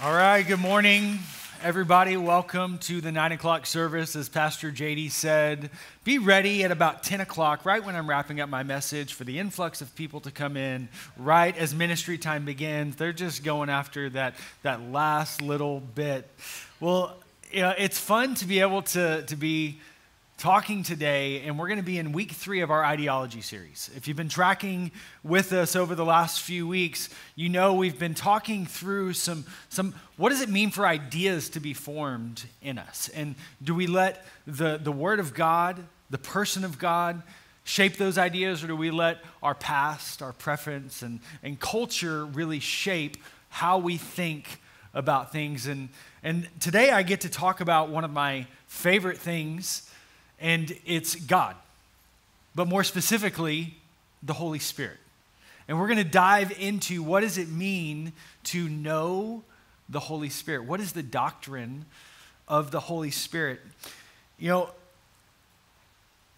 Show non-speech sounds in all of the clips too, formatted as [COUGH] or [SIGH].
All right, good morning, everybody. Welcome to the nine o'clock service. As Pastor JD said, be ready at about 10 o'clock, right when I'm wrapping up my message, for the influx of people to come in, right as ministry time begins. They're just going after that, that last little bit. Well, you know, it's fun to be able to, to be talking today, and we're going to be in week three of our ideology series. If you've been tracking with us over the last few weeks, you know we've been talking through some, some what does it mean for ideas to be formed in us? And do we let the, the Word of God, the person of God, shape those ideas, or do we let our past, our preference, and, and culture really shape how we think about things? And, and today I get to talk about one of my favorite things and it's God, but more specifically, the Holy Spirit. And we're going to dive into what does it mean to know the Holy Spirit? What is the doctrine of the Holy Spirit? You know,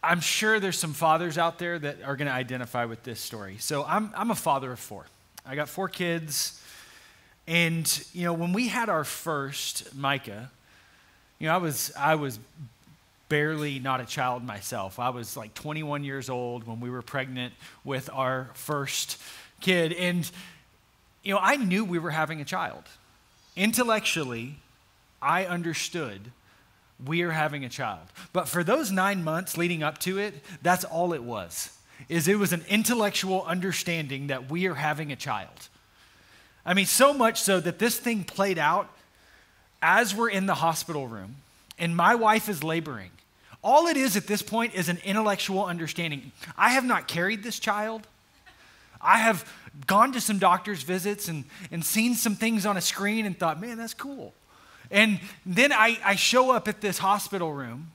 I'm sure there's some fathers out there that are going to identify with this story. So I'm, I'm a father of four. I got four kids. And, you know, when we had our first, Micah, you know, I was, I was barely not a child myself. I was like 21 years old when we were pregnant with our first kid. And, you know, I knew we were having a child. Intellectually, I understood we are having a child. But for those nine months leading up to it, that's all it was. Is it was an intellectual understanding that we are having a child. I mean, so much so that this thing played out as we're in the hospital room and my wife is laboring all it is at this point is an intellectual understanding. I have not carried this child. I have gone to some doctor's visits and, and seen some things on a screen and thought, man, that's cool. And then I, I show up at this hospital room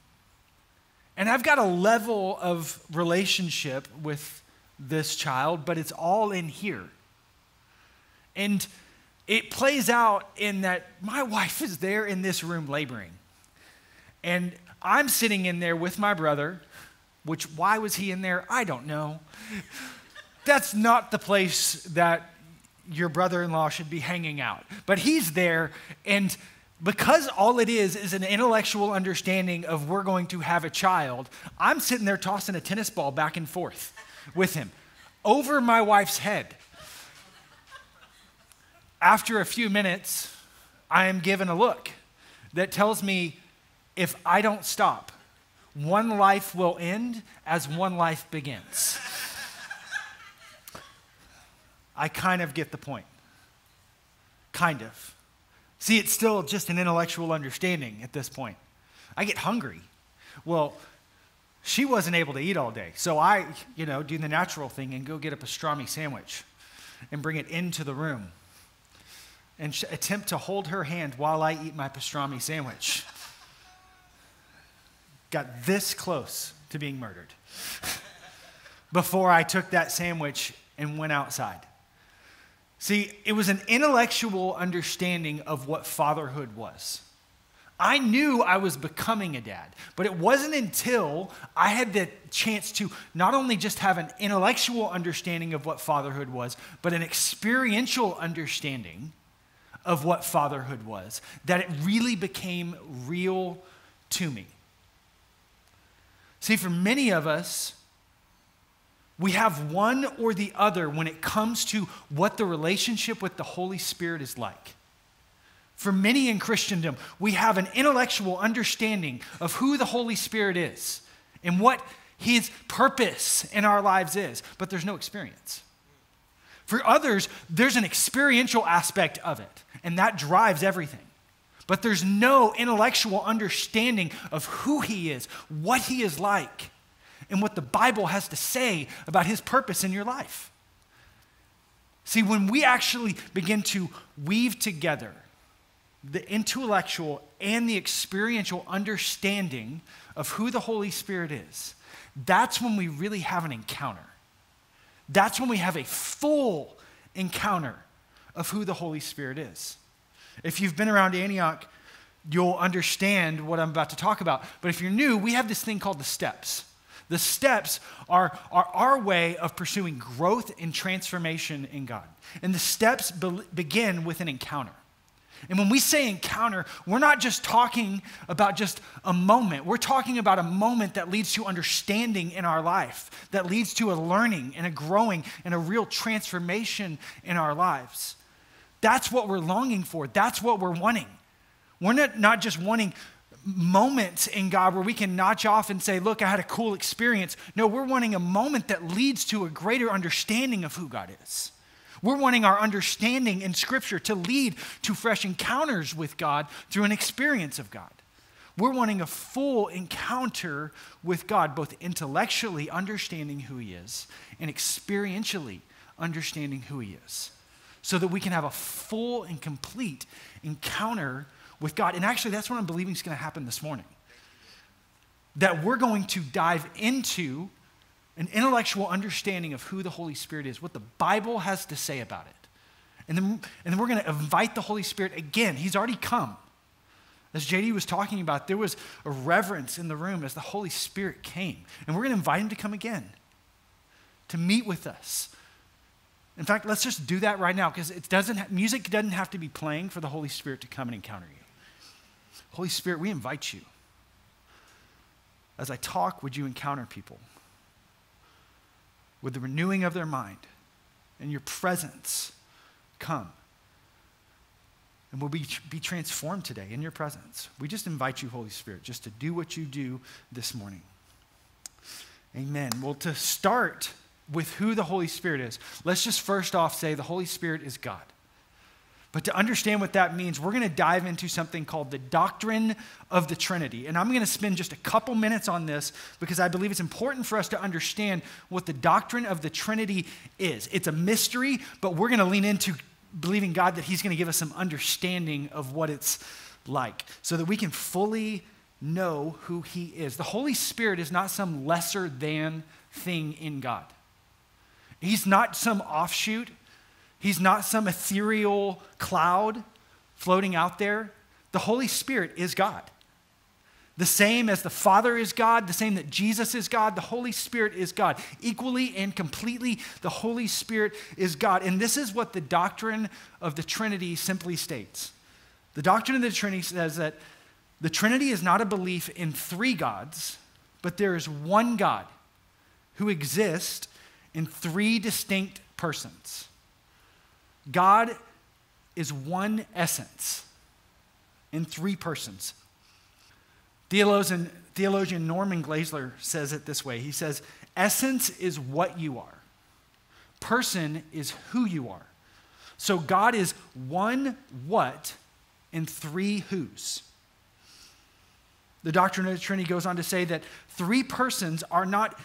and I've got a level of relationship with this child, but it's all in here. And it plays out in that my wife is there in this room laboring. And I'm sitting in there with my brother, which why was he in there? I don't know. That's not the place that your brother in law should be hanging out. But he's there, and because all it is is an intellectual understanding of we're going to have a child, I'm sitting there tossing a tennis ball back and forth with him over my wife's head. After a few minutes, I am given a look that tells me if I don't stop, one life will end as one life begins. I kind of get the point. Kind of. See, it's still just an intellectual understanding at this point. I get hungry. Well, she wasn't able to eat all day. So I, you know, do the natural thing and go get a pastrami sandwich and bring it into the room and attempt to hold her hand while I eat my pastrami sandwich got this close to being murdered [LAUGHS] before I took that sandwich and went outside. See, it was an intellectual understanding of what fatherhood was. I knew I was becoming a dad, but it wasn't until I had the chance to not only just have an intellectual understanding of what fatherhood was, but an experiential understanding of what fatherhood was that it really became real to me. See, for many of us, we have one or the other when it comes to what the relationship with the Holy Spirit is like. For many in Christendom, we have an intellectual understanding of who the Holy Spirit is and what his purpose in our lives is, but there's no experience. For others, there's an experiential aspect of it, and that drives everything. But there's no intellectual understanding of who he is, what he is like, and what the Bible has to say about his purpose in your life. See, when we actually begin to weave together the intellectual and the experiential understanding of who the Holy Spirit is, that's when we really have an encounter. That's when we have a full encounter of who the Holy Spirit is. If you've been around Antioch, you'll understand what I'm about to talk about. But if you're new, we have this thing called the steps. The steps are, are our way of pursuing growth and transformation in God. And the steps be- begin with an encounter. And when we say encounter, we're not just talking about just a moment. We're talking about a moment that leads to understanding in our life, that leads to a learning and a growing and a real transformation in our lives. That's what we're longing for. That's what we're wanting. We're not, not just wanting moments in God where we can notch off and say, Look, I had a cool experience. No, we're wanting a moment that leads to a greater understanding of who God is. We're wanting our understanding in Scripture to lead to fresh encounters with God through an experience of God. We're wanting a full encounter with God, both intellectually understanding who He is and experientially understanding who He is, so that we can have a full and complete encounter with God. And actually, that's what I'm believing is going to happen this morning. That we're going to dive into an intellectual understanding of who the Holy Spirit is, what the Bible has to say about it. And then, and then we're going to invite the Holy Spirit again. He's already come. As JD was talking about, there was a reverence in the room as the Holy Spirit came. And we're going to invite him to come again, to meet with us. In fact, let's just do that right now because it doesn't music doesn't have to be playing for the Holy Spirit to come and encounter you. Holy Spirit, we invite you. As I talk, would you encounter people? with the renewing of their mind and your presence come. And we'll be, be transformed today in your presence. We just invite you, Holy Spirit, just to do what you do this morning. Amen. Well, to start with who the Holy Spirit is, let's just first off say the Holy Spirit is God. But to understand what that means, we're going to dive into something called the doctrine of the Trinity. And I'm going to spend just a couple minutes on this because I believe it's important for us to understand what the doctrine of the Trinity is. It's a mystery, but we're going to lean into believing God that He's going to give us some understanding of what it's like so that we can fully know who He is. The Holy Spirit is not some lesser than thing in God, He's not some offshoot He's not some ethereal cloud floating out there. The Holy Spirit is God. The same as the Father is God, the same that Jesus is God, the Holy Spirit is God. Equally and completely, the Holy Spirit is God. And this is what the doctrine of the Trinity simply states. The doctrine of the Trinity says that the Trinity is not a belief in three gods, but there is one God who exists in three distinct persons. God is one essence in three persons. Theologian, theologian Norman Geisler says it this way He says, Essence is what you are, person is who you are. So God is one what and three whos. The doctrine of the Trinity goes on to say that three persons are not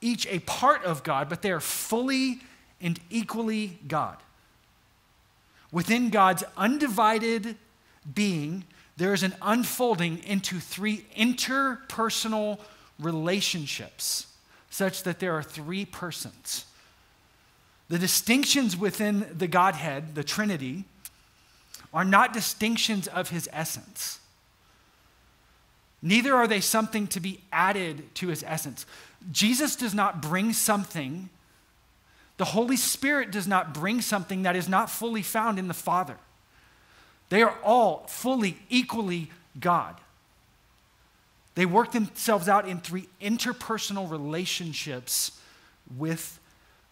each a part of God, but they are fully and equally God. Within God's undivided being, there is an unfolding into three interpersonal relationships, such that there are three persons. The distinctions within the Godhead, the Trinity, are not distinctions of his essence. Neither are they something to be added to his essence. Jesus does not bring something the Holy Spirit does not bring something that is not fully found in the Father. They are all fully, equally God. They work themselves out in three interpersonal relationships with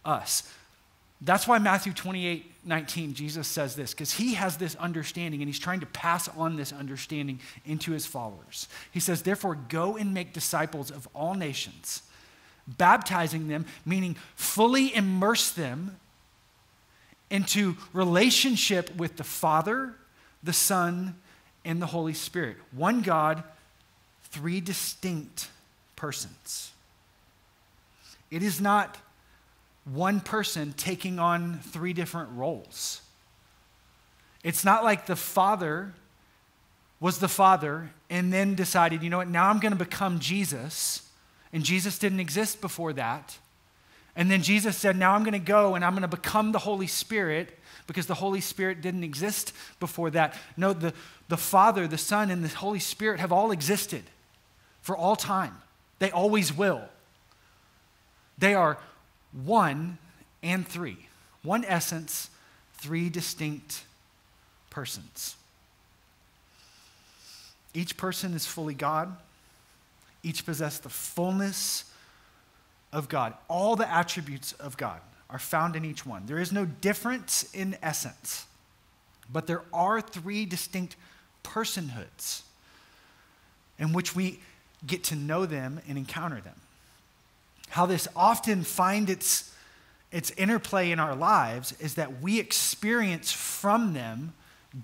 us. That's why Matthew 28 19, Jesus says this, because he has this understanding and he's trying to pass on this understanding into his followers. He says, Therefore, go and make disciples of all nations baptizing them, meaning fully immerse them into relationship with the Father, the Son, and the Holy Spirit. One God, three distinct persons. It is not one person taking on three different roles. It's not like the Father was the Father and then decided, you know what, now I'm going to become Jesus and Jesus didn't exist before that. And then Jesus said, Now I'm going to go and I'm going to become the Holy Spirit because the Holy Spirit didn't exist before that. No, the, the Father, the Son, and the Holy Spirit have all existed for all time. They always will. They are one and three. One essence, three distinct persons. Each person is fully God. Each possess the fullness of God. All the attributes of God are found in each one. There is no difference in essence, but there are three distinct personhoods in which we get to know them and encounter them. How this often find its, its interplay in our lives is that we experience from them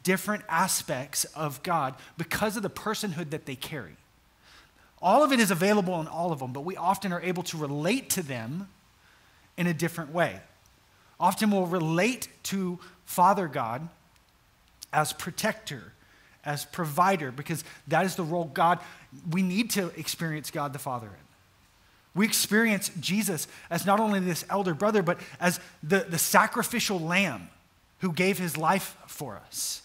different aspects of God because of the personhood that they carry. All of it is available in all of them, but we often are able to relate to them in a different way. Often we'll relate to Father God as protector, as provider, because that is the role God, we need to experience God the Father in. We experience Jesus as not only this elder brother, but as the, the sacrificial lamb who gave his life for us.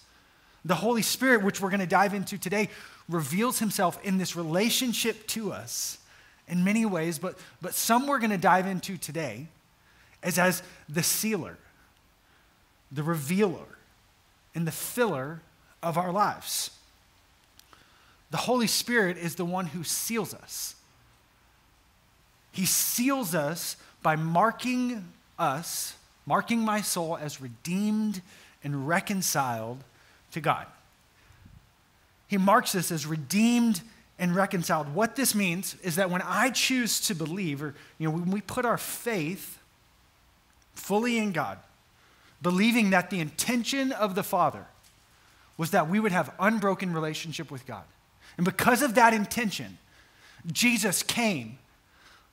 The Holy Spirit, which we're going to dive into today, reveals himself in this relationship to us in many ways, but, but some we're going to dive into today is as the sealer, the revealer, and the filler of our lives. The Holy Spirit is the one who seals us. He seals us by marking us, marking my soul as redeemed and reconciled to God. He marks us as redeemed and reconciled. What this means is that when I choose to believe, or you know, when we put our faith fully in God, believing that the intention of the Father was that we would have unbroken relationship with God. And because of that intention, Jesus came,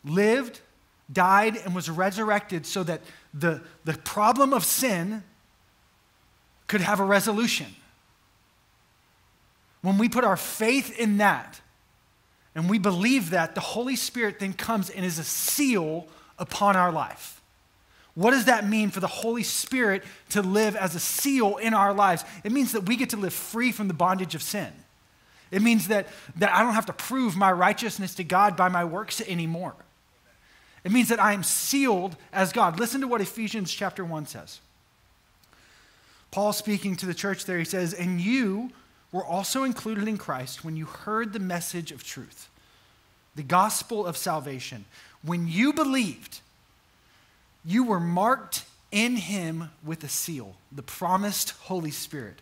lived, died, and was resurrected so that the, the problem of sin could have a resolution. When we put our faith in that and we believe that, the Holy Spirit then comes and is a seal upon our life. What does that mean for the Holy Spirit to live as a seal in our lives? It means that we get to live free from the bondage of sin. It means that, that I don't have to prove my righteousness to God by my works anymore. It means that I am sealed as God. Listen to what Ephesians chapter 1 says. Paul speaking to the church there, he says, And you were also included in Christ when you heard the message of truth, the gospel of salvation. When you believed, you were marked in him with a seal, the promised Holy Spirit,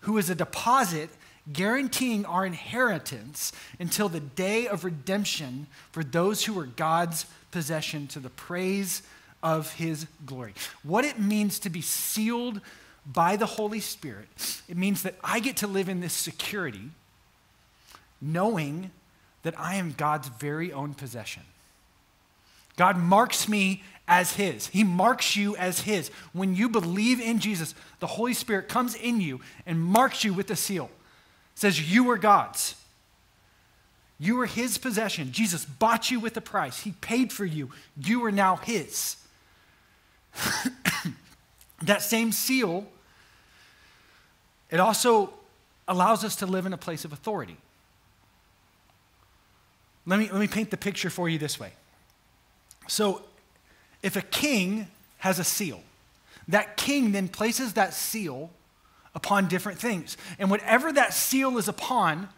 who is a deposit guaranteeing our inheritance until the day of redemption for those who are God's possession to the praise of his glory. What it means to be sealed by the Holy Spirit, it means that I get to live in this security knowing that I am God's very own possession. God marks me as His. He marks you as His. When you believe in Jesus, the Holy Spirit comes in you and marks you with a seal. It says, You are God's. You are His possession. Jesus bought you with a price, He paid for you. You are now His. [COUGHS] that same seal it also allows us to live in a place of authority. Let me, let me paint the picture for you this way. So, if a king has a seal, that king then places that seal upon different things. And whatever that seal is upon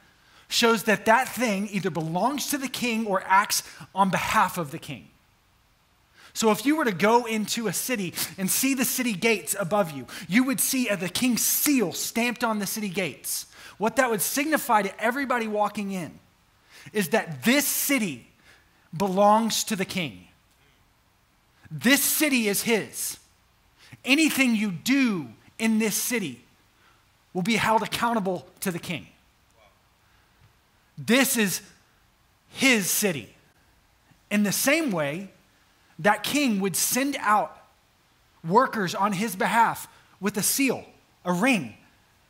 shows that that thing either belongs to the king or acts on behalf of the king. So if you were to go into a city and see the city gates above you, you would see the king's seal stamped on the city gates. What that would signify to everybody walking in is that this city belongs to the king. This city is his. Anything you do in this city will be held accountable to the king. This is his city. In the same way, that king would send out workers on his behalf with a seal, a ring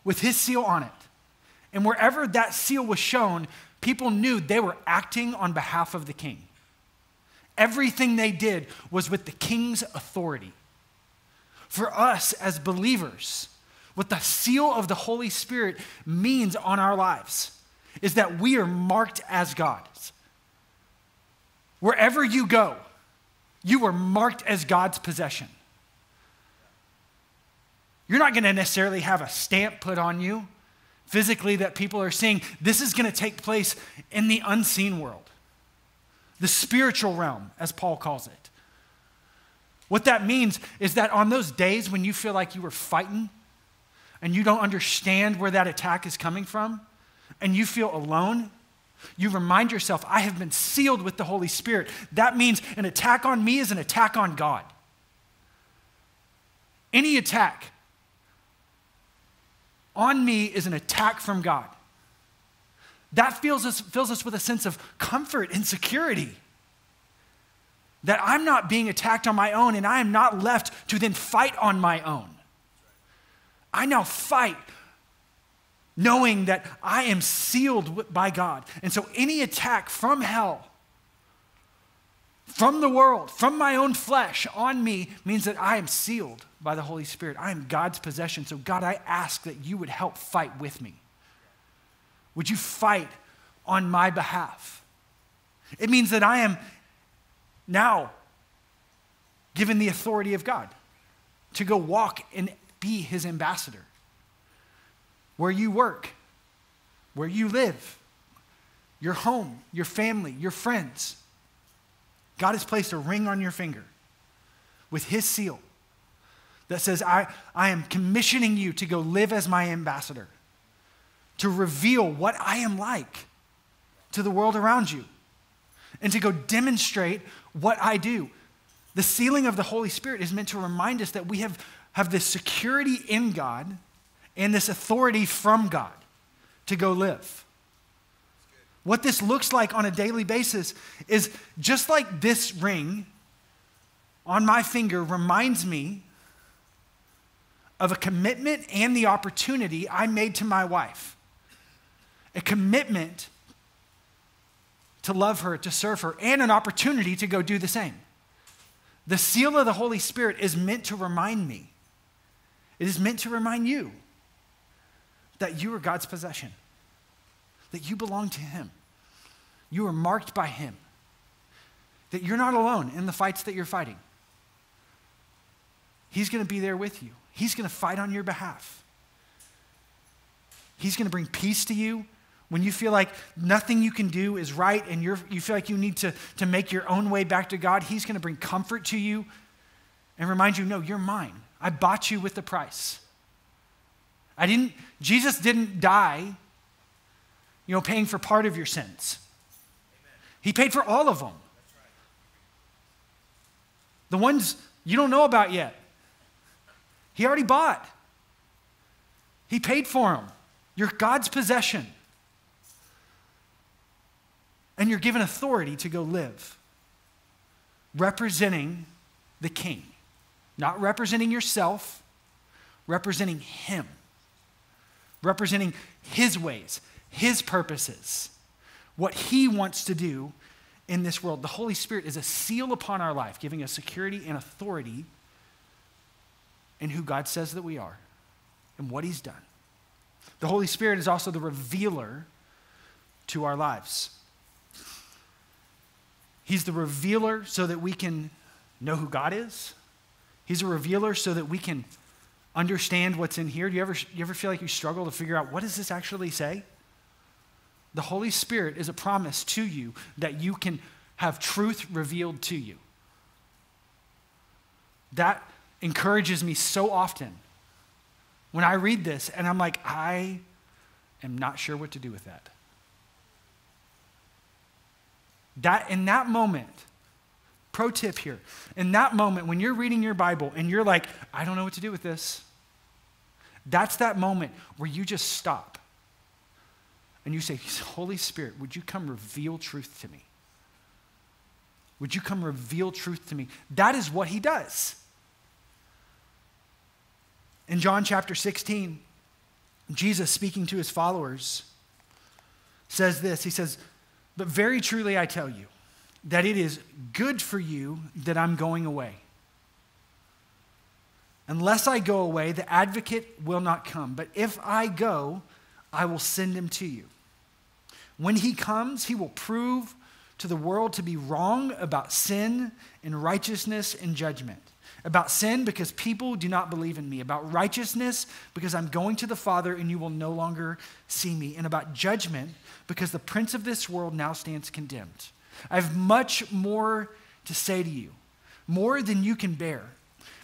with his seal on it. And wherever that seal was shown, people knew they were acting on behalf of the king. Everything they did was with the king's authority. For us as believers, what the seal of the Holy Spirit means on our lives is that we are marked as God's. Wherever you go, you were marked as God's possession. You're not going to necessarily have a stamp put on you physically that people are seeing. This is going to take place in the unseen world, the spiritual realm, as Paul calls it. What that means is that on those days when you feel like you were fighting and you don't understand where that attack is coming from, and you feel alone, you remind yourself, I have been sealed with the Holy Spirit. That means an attack on me is an attack on God. Any attack on me is an attack from God. That fills us, fills us with a sense of comfort and security. That I'm not being attacked on my own and I am not left to then fight on my own. I now fight knowing that I am sealed by God. And so any attack from hell, from the world, from my own flesh on me means that I am sealed by the Holy Spirit. I am God's possession. So, God, I ask that you would help fight with me. Would you fight on my behalf? It means that I am now given the authority of God to go walk and be his ambassador. Where you work, where you live, your home, your family, your friends. God has placed a ring on your finger with his seal that says, I, I am commissioning you to go live as my ambassador, to reveal what I am like to the world around you, and to go demonstrate what I do. The sealing of the Holy Spirit is meant to remind us that we have, have this security in God and this authority from God to go live. What this looks like on a daily basis is just like this ring on my finger reminds me of a commitment and the opportunity I made to my wife. A commitment to love her, to serve her, and an opportunity to go do the same. The seal of the Holy Spirit is meant to remind me, it is meant to remind you that you are God's possession, that you belong to Him, you are marked by Him, that you're not alone in the fights that you're fighting. He's going to be there with you. He's going to fight on your behalf. He's going to bring peace to you when you feel like nothing you can do is right and you feel like you need to, to make your own way back to God. He's going to bring comfort to you and remind you no, you're mine. I bought you with the price. I didn't, Jesus didn't die, you know, paying for part of your sins. He paid for all of them. The ones you don't know about yet. He already bought. He paid for them. You're God's possession. And you're given authority to go live, representing the king, not representing yourself, representing him, representing his ways, his purposes, what he wants to do in this world. The Holy Spirit is a seal upon our life, giving us security and authority in who God says that we are and what He's done. The Holy Spirit is also the revealer to our lives. He's the revealer so that we can know who God is. He's a revealer so that we can understand what's in here. Do you ever, you ever feel like you struggle to figure out what does this actually say? The Holy Spirit is a promise to you that you can have truth revealed to you. That encourages me so often when I read this and I'm like, I am not sure what to do with that. That in that moment, pro tip here, in that moment when you're reading your Bible and you're like, I don't know what to do with this, that's that moment where you just stop and you say, Holy Spirit, would you come reveal truth to me? Would you come reveal truth to me? That is what he does. In John chapter 16, Jesus speaking to his followers says this He says, But very truly I tell you that it is good for you that I'm going away. Unless I go away, the advocate will not come. But if I go, I will send him to you. When he comes, he will prove to the world to be wrong about sin and righteousness and judgment. About sin, because people do not believe in me. About righteousness, because I'm going to the Father and you will no longer see me. And about judgment, because the prince of this world now stands condemned. I have much more to say to you, more than you can bear.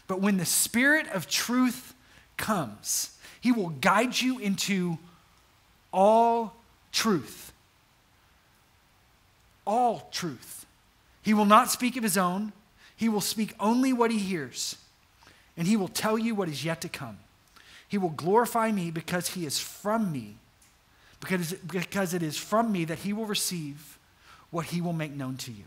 But when the Spirit of truth comes, he will guide you into all truth. All truth. He will not speak of his own he will speak only what he hears, and he will tell you what is yet to come. He will glorify me because he is from me, because, because it is from me that he will receive what he will make known to you.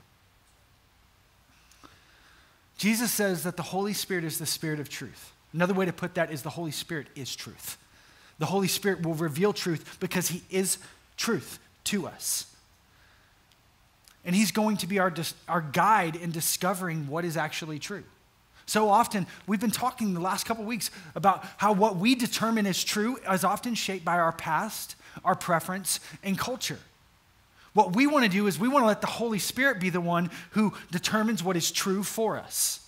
Jesus says that the Holy Spirit is the Spirit of truth. Another way to put that is the Holy Spirit is truth. The Holy Spirit will reveal truth because he is truth to us. And He's going to be our, our guide in discovering what is actually true. So often, we've been talking the last couple weeks about how what we determine is true is often shaped by our past, our preference, and culture. What we want to do is we want to let the Holy Spirit be the one who determines what is true for us.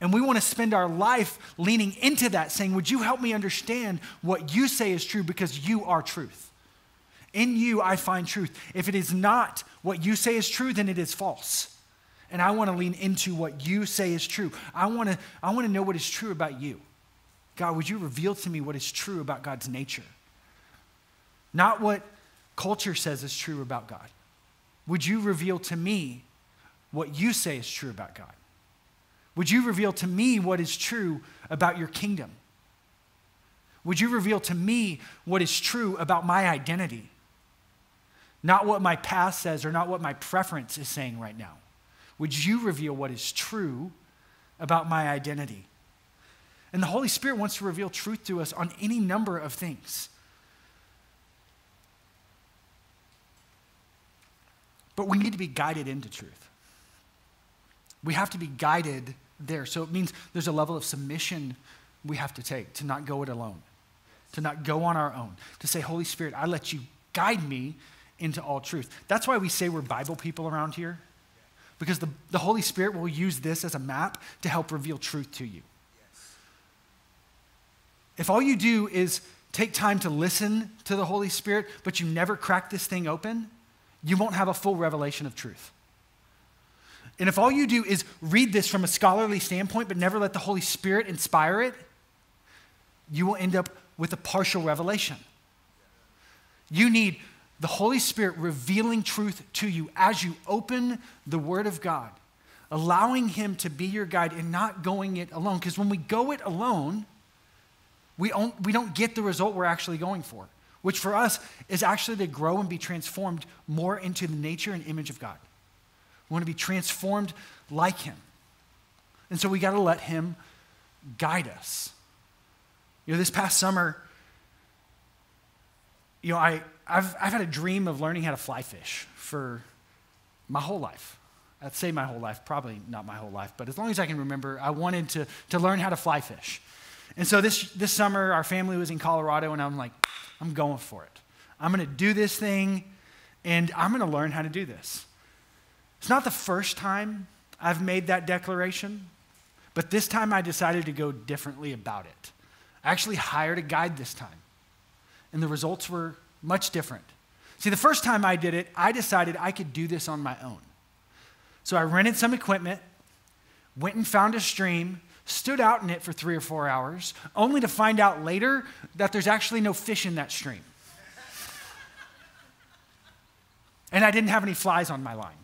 And we want to spend our life leaning into that, saying, Would you help me understand what you say is true because you are truth? In you, I find truth. If it is not what you say is true, then it is false. And I want to lean into what you say is true. I want to, I want to know what is true about you. God, would you reveal to me what is true about God's nature? Not what culture says is true about God. Would you reveal to me what you say is true about God? Would you reveal to me what is true about your kingdom? Would you reveal to me what is true about my identity? not what my past says or not what my preference is saying right now. Would you reveal what is true about my identity? And the Holy Spirit wants to reveal truth to us on any number of things. But we need to be guided into truth. We have to be guided there. So it means there's a level of submission we have to take to not go it alone, to not go on our own, to say, Holy Spirit, I let you guide me into all truth. That's why we say we're Bible people around here, because the, the Holy Spirit will use this as a map to help reveal truth to you. If all you do is take time to listen to the Holy Spirit, but you never crack this thing open, you won't have a full revelation of truth. And if all you do is read this from a scholarly standpoint, but never let the Holy Spirit inspire it, you will end up with a partial revelation. You need the Holy Spirit revealing truth to you as you open the Word of God, allowing Him to be your guide and not going it alone. Because when we go it alone, we don't, we don't get the result we're actually going for, which for us is actually to grow and be transformed more into the nature and image of God. We want to be transformed like Him. And so we got to let Him guide us. You know, this past summer, you know, I, I've, I've had a dream of learning how to fly fish for my whole life. I'd say my whole life, probably not my whole life, but as long as I can remember, I wanted to, to learn how to fly fish. And so this, this summer, our family was in Colorado, and I'm like, I'm going for it. I'm going to do this thing, and I'm going to learn how to do this. It's not the first time I've made that declaration, but this time I decided to go differently about it. I actually hired a guide this time, and the results were much different. See, the first time I did it, I decided I could do this on my own. So I rented some equipment, went and found a stream, stood out in it for three or four hours, only to find out later that there's actually no fish in that stream. and I didn't have any flies on my line.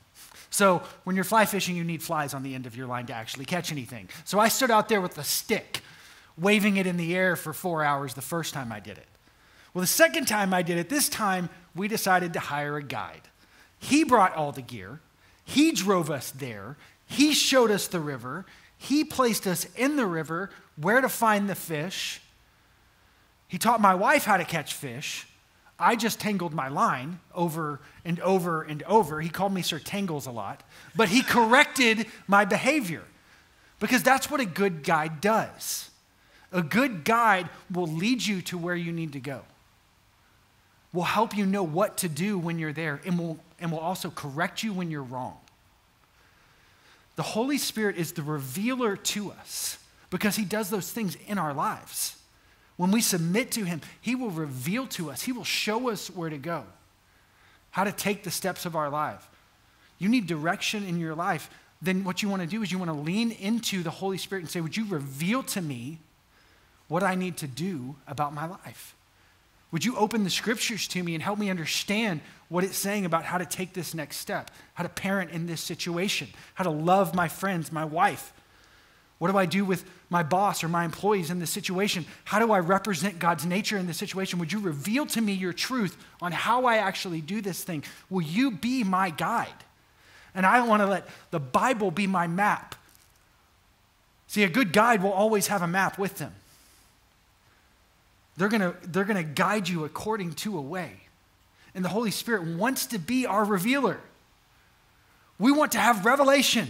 So when you're fly fishing, you need flies on the end of your line to actually catch anything. So I stood out there with a stick, waving it in the air for four hours the first time I did it. Well, the second time I did it, this time we decided to hire a guide. He brought all the gear, he drove us there, he showed us the river, he placed us in the river, where to find the fish. He taught my wife how to catch fish. I just tangled my line over and over and over. He called me Sir Tangles a lot, but he corrected my behavior because that's what a good guide does. A good guide will lead you to where you need to go will help you know what to do when you're there and will, and will also correct you when you're wrong. The Holy Spirit is the revealer to us because he does those things in our lives. When we submit to him, he will reveal to us, he will show us where to go, how to take the steps of our life. You need direction in your life. Then what you want to do is you want to lean into the Holy Spirit and say, Would you reveal to me what I need to do about my life? Would you open the scriptures to me and help me understand what it's saying about how to take this next step, how to parent in this situation, how to love my friends, my wife? What do I do with my boss or my employees in this situation? How do I represent God's nature in this situation? Would you reveal to me your truth on how I actually do this thing? Will you be my guide? And I want to let the Bible be my map. See, a good guide will always have a map with them. They're going to they're going to guide you according to a way. And the Holy Spirit wants to be our revealer. We want to have revelation.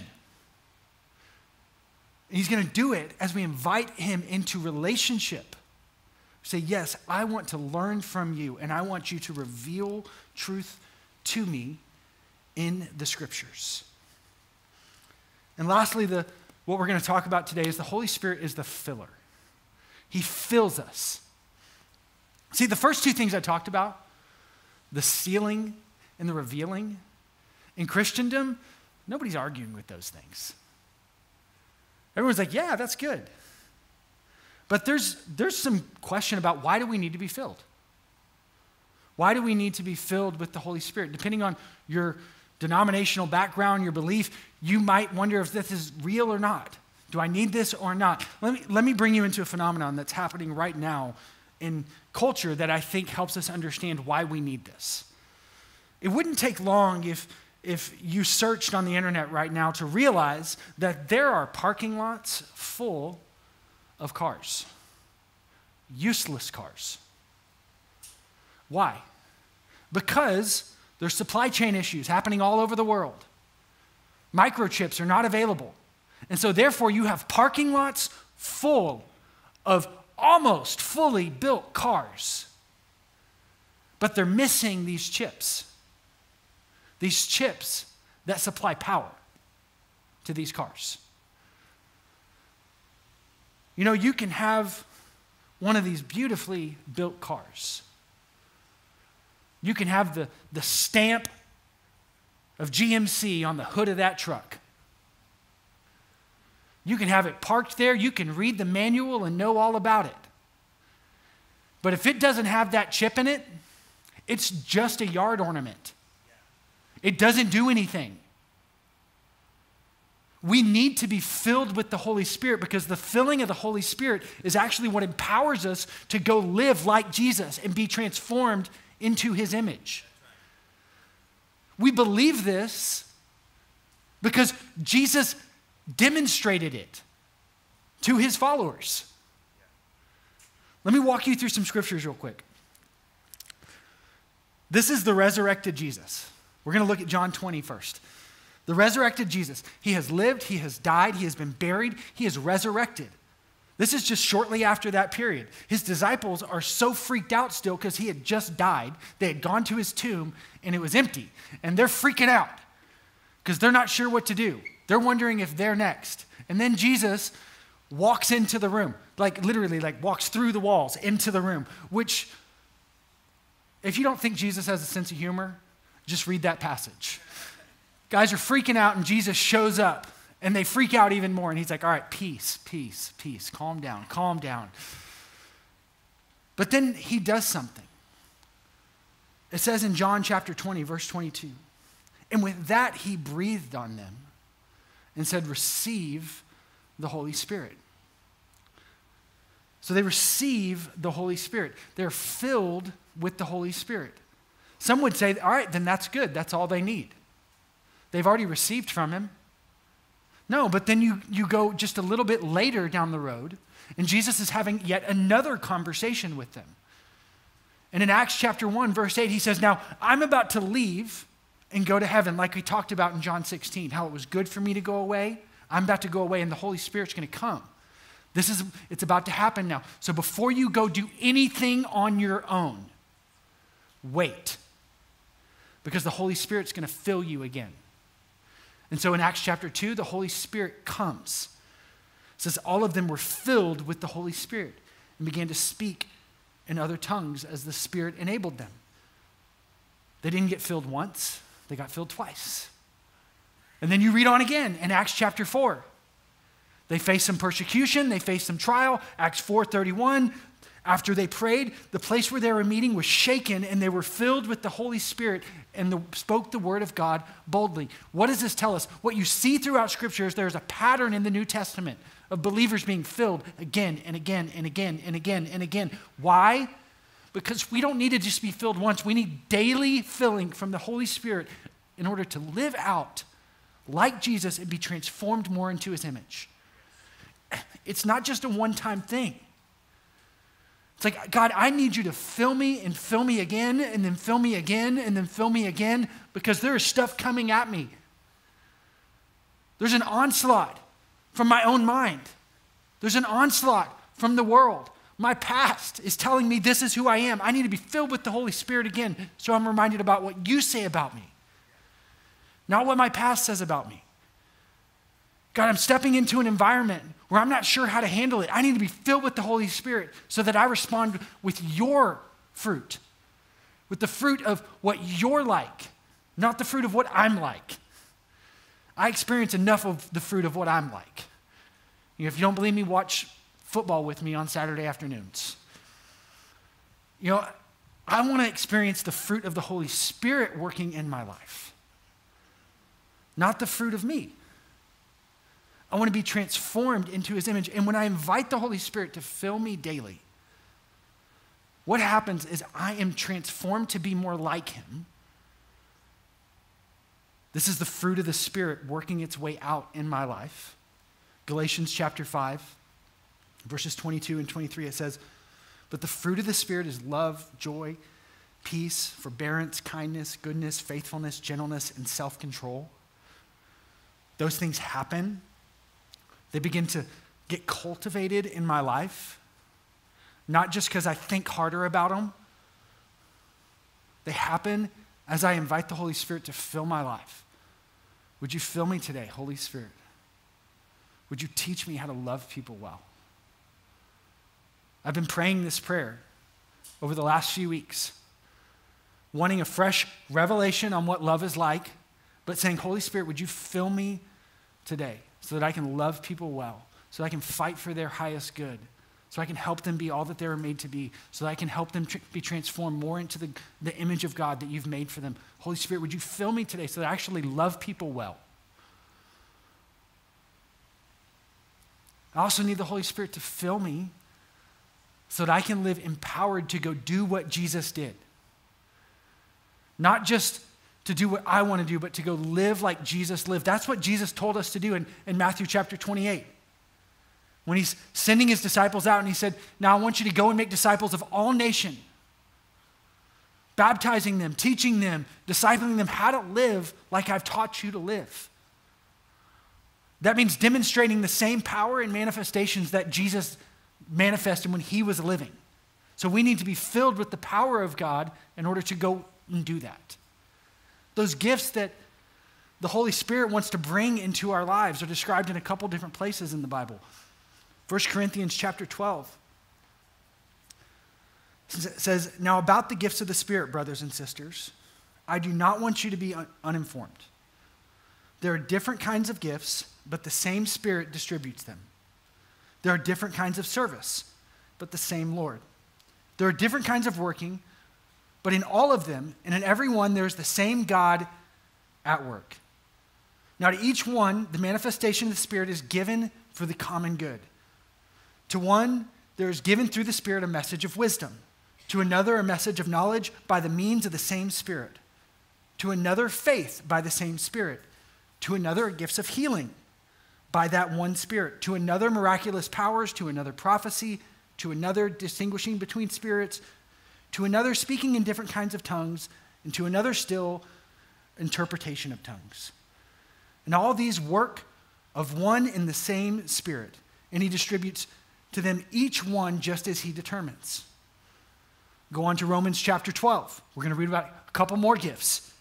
He's going to do it as we invite him into relationship. Say, Yes, I want to learn from you, and I want you to reveal truth to me in the scriptures. And lastly, the, what we're going to talk about today is the Holy Spirit is the filler. He fills us. See, the first two things I talked about, the sealing and the revealing, in Christendom, nobody's arguing with those things. Everyone's like, yeah, that's good. But there's, there's some question about why do we need to be filled? Why do we need to be filled with the Holy Spirit? Depending on your denominational background, your belief, you might wonder if this is real or not. Do I need this or not? Let me, let me bring you into a phenomenon that's happening right now in culture that I think helps us understand why we need this. It wouldn't take long if, if you searched on the internet right now to realize that there are parking lots full of cars, useless cars. Why? Because there's supply chain issues happening all over the world. Microchips are not available. And so, therefore, you have parking lots full of almost fully built cars, but they're missing these chips. These chips that supply power to these cars. You know, you can have one of these beautifully built cars. You can have the, the stamp of GMC on the hood of that truck. You can have it parked there, you can read the manual and know all about it. But if it doesn't have that chip in it, it's just a yard ornament. It doesn't do anything. We need to be filled with the Holy Spirit because the filling of the Holy Spirit is actually what empowers us to go live like Jesus and be transformed into his image. We believe this because Jesus demonstrated it to his followers. Let me walk you through some scriptures real quick. This is the resurrected Jesus. We're going to look at John 20 first. The resurrected Jesus. He has lived, he has died, he has been buried, he is resurrected. This is just shortly after that period. His disciples are so freaked out still because he had just died. They had gone to his tomb and it was empty. And they're freaking out because they're not sure what to do. They're wondering if they're next. And then Jesus walks into the room, like literally, like walks through the walls into the room, which, if you don't think Jesus has a sense of humor, just read that passage. Guys are freaking out, and Jesus shows up, and they freak out even more. And he's like, All right, peace, peace, peace, calm down, calm down. But then he does something. It says in John chapter 20, verse 22, and with that he breathed on them and said, Receive the Holy Spirit. So they receive the Holy Spirit. They're filled with the Holy Spirit. Some would say, All right, then that's good. That's all they need. They've already received from Him. No, but then you, you go just a little bit later down the road, and Jesus is having yet another conversation with them. And in Acts chapter 1, verse 8, he says, Now I'm about to leave and go to heaven, like we talked about in John 16, how it was good for me to go away. I'm about to go away, and the Holy Spirit's going to come. This is, it's about to happen now. So before you go do anything on your own, wait. Because the Holy Spirit's going to fill you again. And so in Acts chapter 2, the Holy Spirit comes. It says all of them were filled with the Holy Spirit and began to speak in other tongues as the Spirit enabled them. They didn't get filled once, they got filled twice. And then you read on again in Acts chapter 4. They faced some persecution, they faced some trial. Acts 4:31, after they prayed, the place where they were meeting was shaken and they were filled with the Holy Spirit and the, spoke the word of God boldly. What does this tell us? What you see throughout Scripture is there's a pattern in the New Testament of believers being filled again and again and again and again and again. Why? Because we don't need to just be filled once. We need daily filling from the Holy Spirit in order to live out like Jesus and be transformed more into his image. It's not just a one time thing. It's like, God, I need you to fill me and fill me again, and then fill me again, and then fill me again, because there is stuff coming at me. There's an onslaught from my own mind, there's an onslaught from the world. My past is telling me this is who I am. I need to be filled with the Holy Spirit again so I'm reminded about what you say about me, not what my past says about me. God, I'm stepping into an environment where I'm not sure how to handle it. I need to be filled with the Holy Spirit so that I respond with your fruit, with the fruit of what you're like, not the fruit of what I'm like. I experience enough of the fruit of what I'm like. You know, if you don't believe me, watch football with me on Saturday afternoons. You know, I want to experience the fruit of the Holy Spirit working in my life, not the fruit of me. I want to be transformed into his image. And when I invite the Holy Spirit to fill me daily, what happens is I am transformed to be more like him. This is the fruit of the Spirit working its way out in my life. Galatians chapter 5, verses 22 and 23, it says, But the fruit of the Spirit is love, joy, peace, forbearance, kindness, goodness, faithfulness, gentleness, and self control. Those things happen they begin to get cultivated in my life, not just because I think harder about them. They happen as I invite the Holy Spirit to fill my life. Would you fill me today, Holy Spirit? Would you teach me how to love people well? I've been praying this prayer over the last few weeks, wanting a fresh revelation on what love is like, but saying, Holy Spirit, would you fill me today? so that I can love people well, so that I can fight for their highest good, so I can help them be all that they were made to be, so that I can help them tr- be transformed more into the, the image of God that you've made for them. Holy Spirit, would you fill me today so that I actually love people well? I also need the Holy Spirit to fill me so that I can live empowered to go do what Jesus did. Not just to do what I want to do, but to go live like Jesus lived. That's what Jesus told us to do in, in Matthew chapter 28. When he's sending his disciples out and he said, Now I want you to go and make disciples of all nations, baptizing them, teaching them, discipling them how to live like I've taught you to live. That means demonstrating the same power and manifestations that Jesus manifested when he was living. So we need to be filled with the power of God in order to go and do that. Those gifts that the Holy Spirit wants to bring into our lives are described in a couple different places in the Bible. 1 Corinthians chapter 12 says, Now about the gifts of the Spirit, brothers and sisters, I do not want you to be un- uninformed. There are different kinds of gifts, but the same Spirit distributes them. There are different kinds of service, but the same Lord. There are different kinds of working, but in all of them and in every one, there's the same God at work. Now, to each one, the manifestation of the Spirit is given for the common good. To one, there is given through the Spirit a message of wisdom. To another, a message of knowledge by the means of the same Spirit. To another, faith by the same Spirit. To another, gifts of healing by that one Spirit. To another, miraculous powers. To another, prophecy. To another, distinguishing between spirits to another speaking in different kinds of tongues, and to another still interpretation of tongues. And all these work of one in the same Spirit, and He distributes to them each one just as He determines. Go on to Romans chapter 12. We're going to read about a couple more gifts.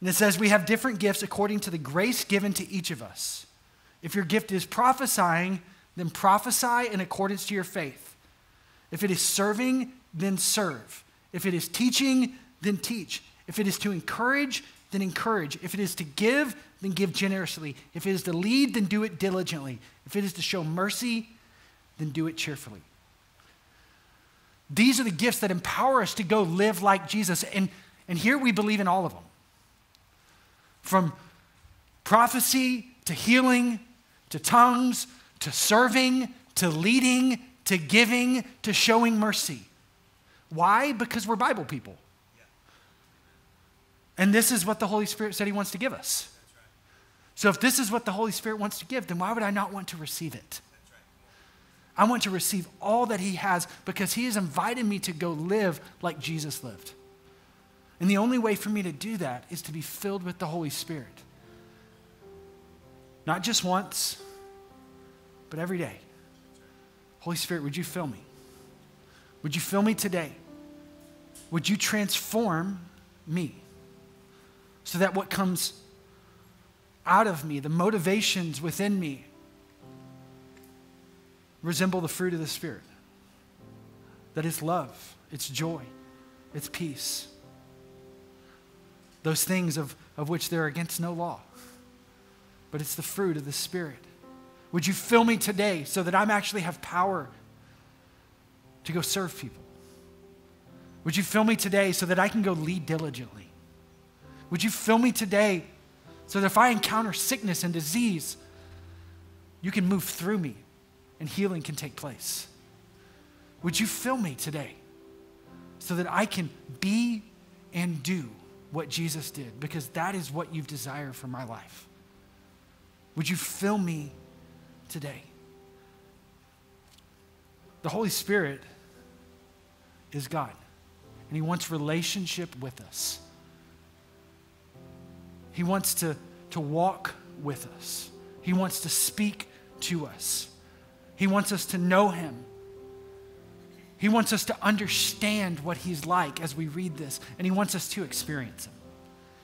And it says, We have different gifts according to the grace given to each of us. If your gift is prophesying, then prophesy in accordance to your faith. If it is serving, then serve. If it is teaching, then teach. If it is to encourage, then encourage. If it is to give, then give generously. If it is to lead, then do it diligently. If it is to show mercy, then do it cheerfully. These are the gifts that empower us to go live like Jesus. And, and here we believe in all of them from prophecy to healing to tongues to serving to leading to giving to showing mercy. Why? Because we're Bible people. And this is what the Holy Spirit said He wants to give us. So if this is what the Holy Spirit wants to give, then why would I not want to receive it? I want to receive all that He has because He has invited me to go live like Jesus lived. And the only way for me to do that is to be filled with the Holy Spirit. Not just once, but every day. Holy Spirit, would you fill me? Would you fill me today? Would you transform me so that what comes out of me, the motivations within me, resemble the fruit of the Spirit? That it's love, it's joy, it's peace, those things of, of which they're against no law. But it's the fruit of the Spirit. Would you fill me today so that I'm actually have power to go serve people? Would you fill me today so that I can go lead diligently? Would you fill me today so that if I encounter sickness and disease, you can move through me and healing can take place? Would you fill me today so that I can be and do what Jesus did because that is what you've desired for my life. Would you fill me today? The Holy Spirit is God, and He wants relationship with us. He wants to, to walk with us, He wants to speak to us, He wants us to know Him. He wants us to understand what He's like as we read this, and He wants us to experience Him.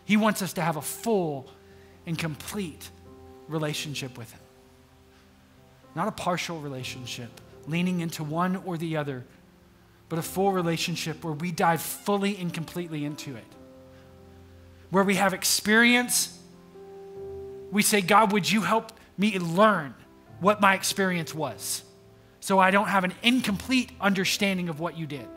He wants us to have a full and complete relationship with Him, not a partial relationship, leaning into one or the other, but a full relationship where we dive fully and completely into it, where we have experience. We say, God, would you help me learn what my experience was? so I don't have an incomplete understanding of what you did.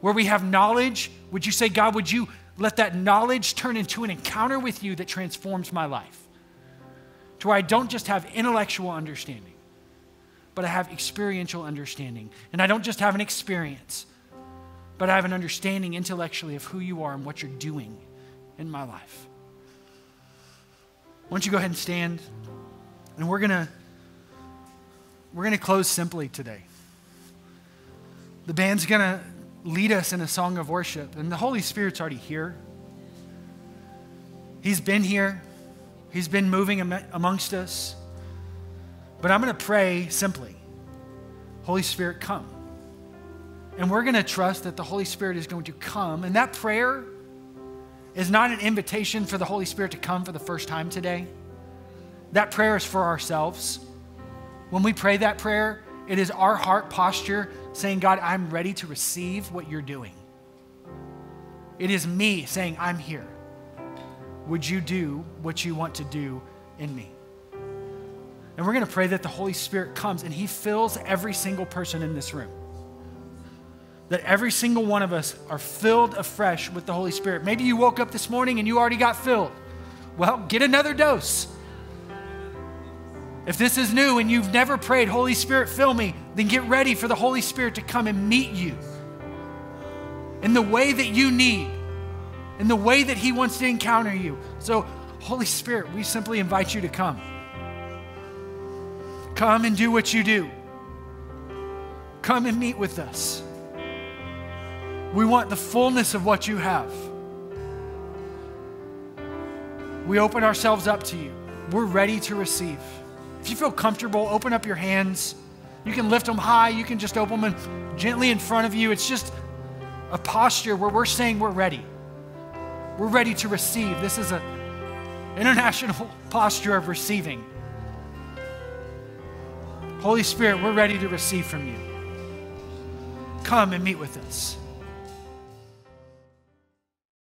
Where we have knowledge, would you say, God, would you let that knowledge turn into an encounter with you that transforms my life? To where I don't just have intellectual understanding, but I have experiential understanding. And I don't just have an experience, but I have an understanding intellectually of who you are and what you're doing in my life. Why don't you go ahead and stand? And we're going to we're going to close simply today. The band's going to lead us in a song of worship, and the Holy Spirit's already here. He's been here, He's been moving amongst us. But I'm going to pray simply Holy Spirit, come. And we're going to trust that the Holy Spirit is going to come. And that prayer is not an invitation for the Holy Spirit to come for the first time today. That prayer is for ourselves. When we pray that prayer, it is our heart posture saying, God, I'm ready to receive what you're doing. It is me saying, I'm here. Would you do what you want to do in me? And we're going to pray that the Holy Spirit comes and he fills every single person in this room. That every single one of us are filled afresh with the Holy Spirit. Maybe you woke up this morning and you already got filled. Well, get another dose. If this is new and you've never prayed, Holy Spirit, fill me, then get ready for the Holy Spirit to come and meet you in the way that you need, in the way that He wants to encounter you. So, Holy Spirit, we simply invite you to come. Come and do what you do. Come and meet with us. We want the fullness of what you have. We open ourselves up to you. We're ready to receive. If you feel comfortable, open up your hands. You can lift them high, you can just open them gently in front of you. It's just a posture where we're saying we're ready. We're ready to receive. This is an international [LAUGHS] posture of receiving. Holy Spirit, we're ready to receive from you. Come and meet with us.